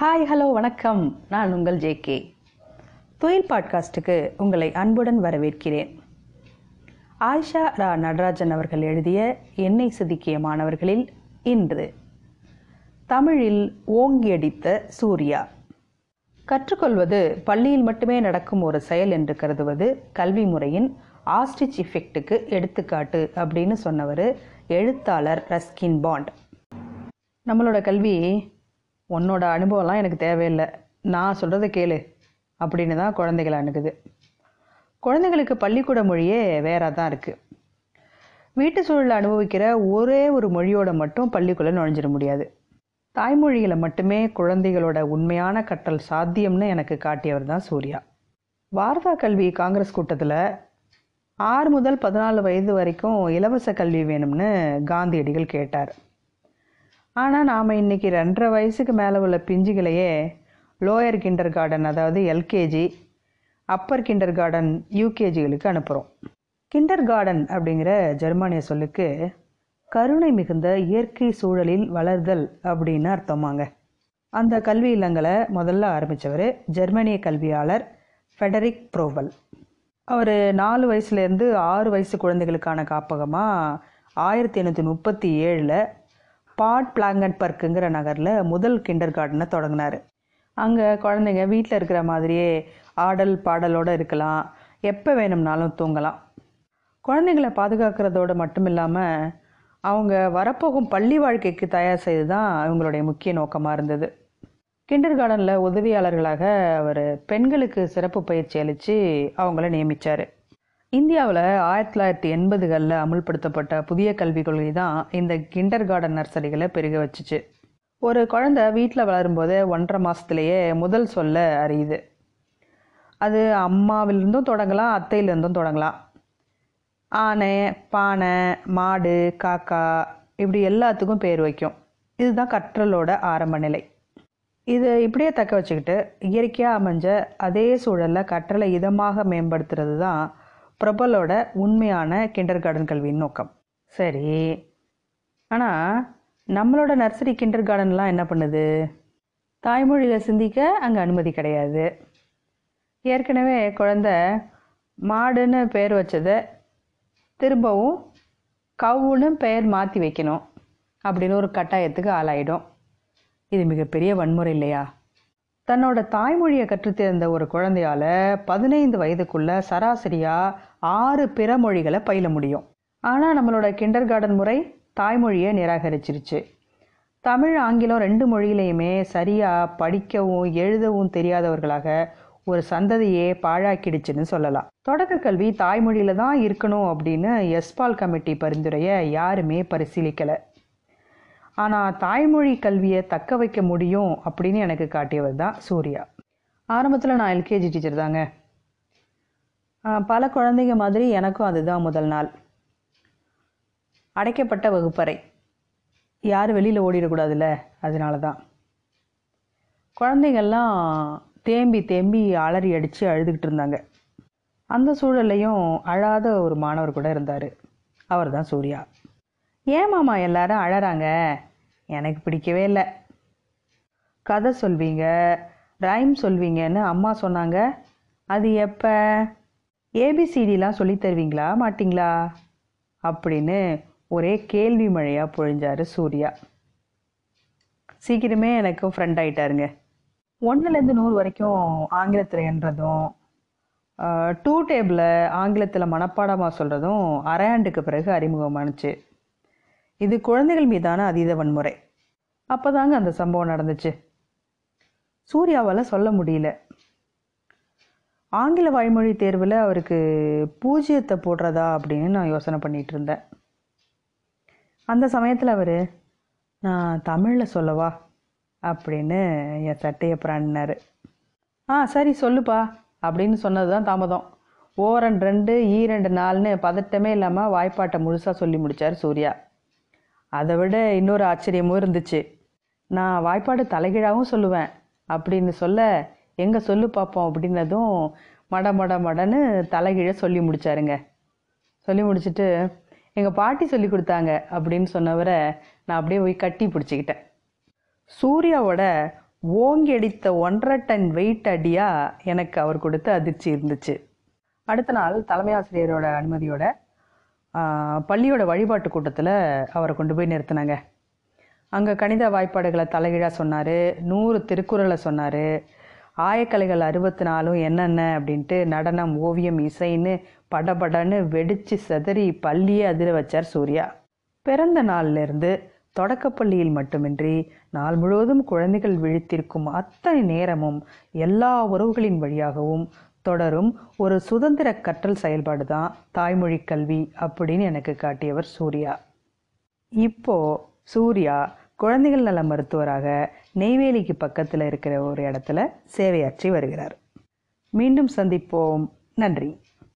Hi hello வணக்கம். நான் உங்கள் ஜேகே துயில் பாட்காஸ்ட்டுக்கு உங்களை அன்புடன் வரவேற்கிறேன். ஆயிஷா ரா நடராஜன் அவர்கள் எழுதிய எண்ணெய் செதுக்கிய மாணவர்களில் இன்று. தமிழில் ஓங்கியடித்த சூர்யா. கற்றுக்கொள்வது பள்ளியில் மட்டுமே நடக்கும் ஒரு செயல் என்று கருதுவது கல்வி முறையின் ஆஸ்டிச் இஃபெக்ட்டுக்கு எடுத்துக்காட்டு அப்படின்னு சொன்னவர் எழுத்தாளர் ரஸ்கின் பாண்ட். நம்மளோட கல்வி உன்னோட அனுபவம்லாம் எனக்கு தேவையில்லை. நான் சொல்கிறத கேளு. அப்படின்னு தான் குழந்தைகள் அணுகுது. குழந்தைங்களுக்கு பள்ளிக்கூட மொழியே வேறாக தான் இருக்குது வீட்டு சூழலை அனுபவிக்கிற ஒரே ஒரு மொழியோட மட்டும் பள்ளிக்குள்ளே நுழைஞ்சிட முடியாது. தாய்மொழியில் மட்டுமே குழந்தைகளோட உண்மையான கற்றல் சாத்தியம்னு எனக்கு காட்டியவர் தான் சூர்யா. வாரதா கல்வி காங்கிரஸ் கூட்டத்தில் ஆறு முதல் பதினாலு வயது வரைக்கும் இலவச கல்வி வேணும்னு காந்தியடிகள் கேட்டார். ஆனால் நாம் இன்றைக்கி ரெண்டரை வயசுக்கு மேலே உள்ள பிஞ்சுகளையே லோயர் கிண்டர் கார்டன் அதாவது எல்கேஜி அப்பர் கிண்டர் கார்டன் யூகேஜிகளுக்கு அனுப்புகிறோம் கிண்டர் கார்டன் அப்படிங்கிற ஜெர்மானிய சொல்லுக்கு கருணை மிகுந்த இயற்கை சூழலில் வளர்தல் அப்படின்னு அர்த்தமாங்க. அந்த கல்வி இல்லங்களை முதல்ல ஆரம்பித்தவர் ஜெர்மனிய கல்வியாளர் ஃபெடரிக் ப்ரோவல் அவர் நாலு வயசுலேருந்து ஆறு வயசு குழந்தைகளுக்கான காப்பகமாக ஆயிரத்தி எண்ணூற்றி முப்பத்தி ஏழில் பாட் பிளாங்கட் பர்க்குங்கிற நகரில் முதல் கிண்டர் கார்டனை தொடங்கினார். அங்கே குழந்தைங்க வீட்டில் இருக்கிற மாதிரியே ஆடல் பாடலோடு இருக்கலாம். எப்போ வேணும்னாலும் தூங்கலாம். குழந்தைங்களை பாதுகாக்கிறதோடு மட்டும் இல்லாமல் அவங்க வரப்போகும் பள்ளி வாழ்க்கைக்கு தயார் செய்து தான் அவங்களுடைய முக்கிய நோக்கமாக இருந்தது. கிண்டர் கார்டனில் உதவியாளர்களாக அவர் பெண்களுக்கு சிறப்பு பயிற்சி அளித்து அவங்கள நியமித்தார் இந்தியாவில் ஆயிரத்தி தொள்ளாயிரத்தி எண்பதுகளில் அமுல்படுத்தப்பட்ட புதிய கல்விக் கொள்கை தான் இந்த கிண்டர் கார்டன் நர்சரிகளை பெருக வச்சுச்சு. ஒரு குழந்தை வீட்டில் வளரும்போது ஒன்றரை மாதத்துலேயே முதல் சொல்ல அறியுது. அது அம்மாவிலிருந்தும் தொடங்கலாம் அத்தையிலேருந்தும் தொடங்கலாம். ஆனை பானை மாடு காக்கா இப்படி எல்லாத்துக்கும் பேர் வைக்கும். இதுதான் கற்றலோட ஆரம்ப நிலை. இது இப்படியே தக்க வச்சுக்கிட்டு இயற்கையாக அமைஞ்ச அதே சூழலில் கற்றலை இதமாக மேம்படுத்துறது தான் பிரபலோட உண்மையான கிண்டர் கார்டன் கல்வியின் நோக்கம். சரி. ஆனால் நம்மளோட நர்சரி கிண்டர் கார்டன்லாம் என்ன பண்ணுது? தாய்மொழியில் சிந்திக்க அங்கே அனுமதி கிடையாது. ஏற்கனவே குழந்த மாடுன்னு பேர் வச்சதை திரும்பவும் கவுன்னு பெயர் மாற்றி வைக்கணும். அப்படின்னு ஒரு கட்டாயத்துக்கு ஆளாயிடும். இது மிகப்பெரிய வன்முறை இல்லையா? தன்னோட தாய்மொழியை கற்றுத்தேர்ந்த ஒரு குழந்தையால் பதினைந்து வயதுக்குள்ள சராசரியாக ஆறு பிற மொழிகளை பயில முடியும். ஆனால் நம்மளோட கிண்டர் கார்டன் முறை தாய்மொழியை நிராகரிச்சிருச்சு. தமிழ் ஆங்கிலம் ரெண்டு மொழியிலையுமே சரியாக படிக்கவும் எழுதவும் தெரியாதவர்களாக ஒரு சந்ததியே பாழாக்கிடுச்சுன்னு சொல்லலாம். தொடக்க கல்வி தாய்மொழியில் தான் இருக்கணும் அப்படின்னு எஸ்பால் கமிட்டி பரிந்துரையை யாருமே பரிசீலிக்கலை. ஆனால் தாய்மொழி கல்வியை தக்க வைக்க முடியும் அப்படின்னு எனக்கு காட்டியவர் தான் சூர்யா. ஆரம்பத்தில் நான் எல்கேஜி டீச்சர் தாங்க. பல குழந்தைங்க மாதிரி எனக்கும் அதுதான் முதல் நாள். அடைக்கப்பட்ட வகுப்பறை. யார் வெளியில் ஓடிடக்கூடாதுல்ல? அதனால தான். குழந்தைங்கள்லாம் தேம்பி தேம்பி அலறி அடித்து அழுதுகிட்டு இருந்தாங்க. அந்த சூழல்லையும் அழாத ஒரு மாணவர் கூட இருந்தார். அவர் தான் சூர்யா. ஏன் மாமா எல்லாரும் அழறாங்க? எனக்கு பிடிக்கவே இல்லை. கதை சொல்வீங்க ரைம் சொல்வீங்கன்னு அம்மா சொன்னாங்க. அது எப்போ? ஏபிசிடிலாம் சொல்லி தருவீங்களா மாட்டிங்களா? அப்படின்னு ஒரே கேள்வி மழையாக பொழிஞ்சார் சூர்யா. சீக்கிரமே எனக்கும் ஃப்ரெண்ட் ஆகிட்டாருங்க ஒன்றுலேருந்து நூறு வரைக்கும் ஆங்கிலத்தில் என்றதும் டூ டேபிளில் ஆங்கிலத்தில் மனப்பாடமாக சொல்கிறதும் அரையாண்டுக்கு பிறகு அறிமுகமானுச்சு. இது குழந்தைகள் மீதான அதீத வன்முறை. அப்போ தாங்க அந்த சம்பவம் நடந்துச்சு. சூர்யாவால் சொல்ல முடியல. ஆங்கில வாய்மொழி தேர்வில் அவருக்கு பூஜ்ஜியத்தை போடுறதா அப்படின்னு நான் யோசனை பண்ணிகிட்டு இருந்தேன். அந்த சமயத்தில் அவர் நான் தமிழில் சொல்லவா? அப்படின்னு என் சட்டையை பிராண்டினார் ஆ சரி சொல்லுப்பா அப்படின்னு சொன்னது தான் தாமதம். ஓரன் ரெண்டு ஈ ரெண்டு நாலுன்னு பதட்டமே இல்லாமல் வாய்ப்பாட்டை முழுசாக சொல்லி முடித்தார் சூர்யா. அதை விட இன்னொரு ஆச்சரியமும் இருந்துச்சு. நான் வாய்ப்பாடு தலைகீழாகவும் சொல்லுவேன். அப்படின்னு சொல்ல எங்கே சொல்லு பார்ப்போம் அப்படின்னதும் மட மட மடன்னு தலைகீழ சொல்லி முடிச்சாருங்க. சொல்லி முடிச்சுட்டு எங்கள் பாட்டி சொல்லி கொடுத்தாங்க அப்படின்னு சொன்னவரை நான் அப்படியே போய் கட்டி பிடிச்சிக்கிட்டேன். சூர்யாவோட ஓங்கி அடித்த ஒன்றரை டன் வெயிட் அடியாக எனக்கு அவர் கொடுத்த அதிர்ச்சி இருந்துச்சு. அடுத்த நாள் தலைமை ஆசிரியரோட அனுமதியோட பள்ளியோட வழிபாட்டு கூட்டத்தில் அவரை கொண்டு போய் நிறுத்தினாங்க. அங்கே கணித வாய்ப்பாடுகளை தலைகீழாக சொன்னார் நூறு திருக்குறளை சொன்னார் ஆயக்கலைகள் அறுபத்தி நாலும் என்னென்ன அப்படின்ட்டு நடனம் ஓவியம் இசைன்னு படபடன்னு வெடித்து செதறி பள்ளியே அதிர வச்சார் சூர்யா. பிறந்த நாளிலிருந்து தொடக்கப்பள்ளியில் மட்டுமின்றி நாள் முழுவதும் குழந்தைகள் விழித்திருக்கும் அத்தனை நேரமும் எல்லா உறவுகளின் வழியாகவும் தொடரும் ஒரு சுதந்திர கற்றல் செயல்பாடு தான் தாய்மொழி கல்வி அப்படின்னு எனக்கு காட்டியவர் சூர்யா. இப்போ சூர்யா குழந்தைகள் நல மருத்துவராக நெய்வேலிக்கு பக்கத்தில் இருக்கிற ஒரு இடத்துல சேவையாற்றி வருகிறார். மீண்டும் சந்திப்போம். நன்றி.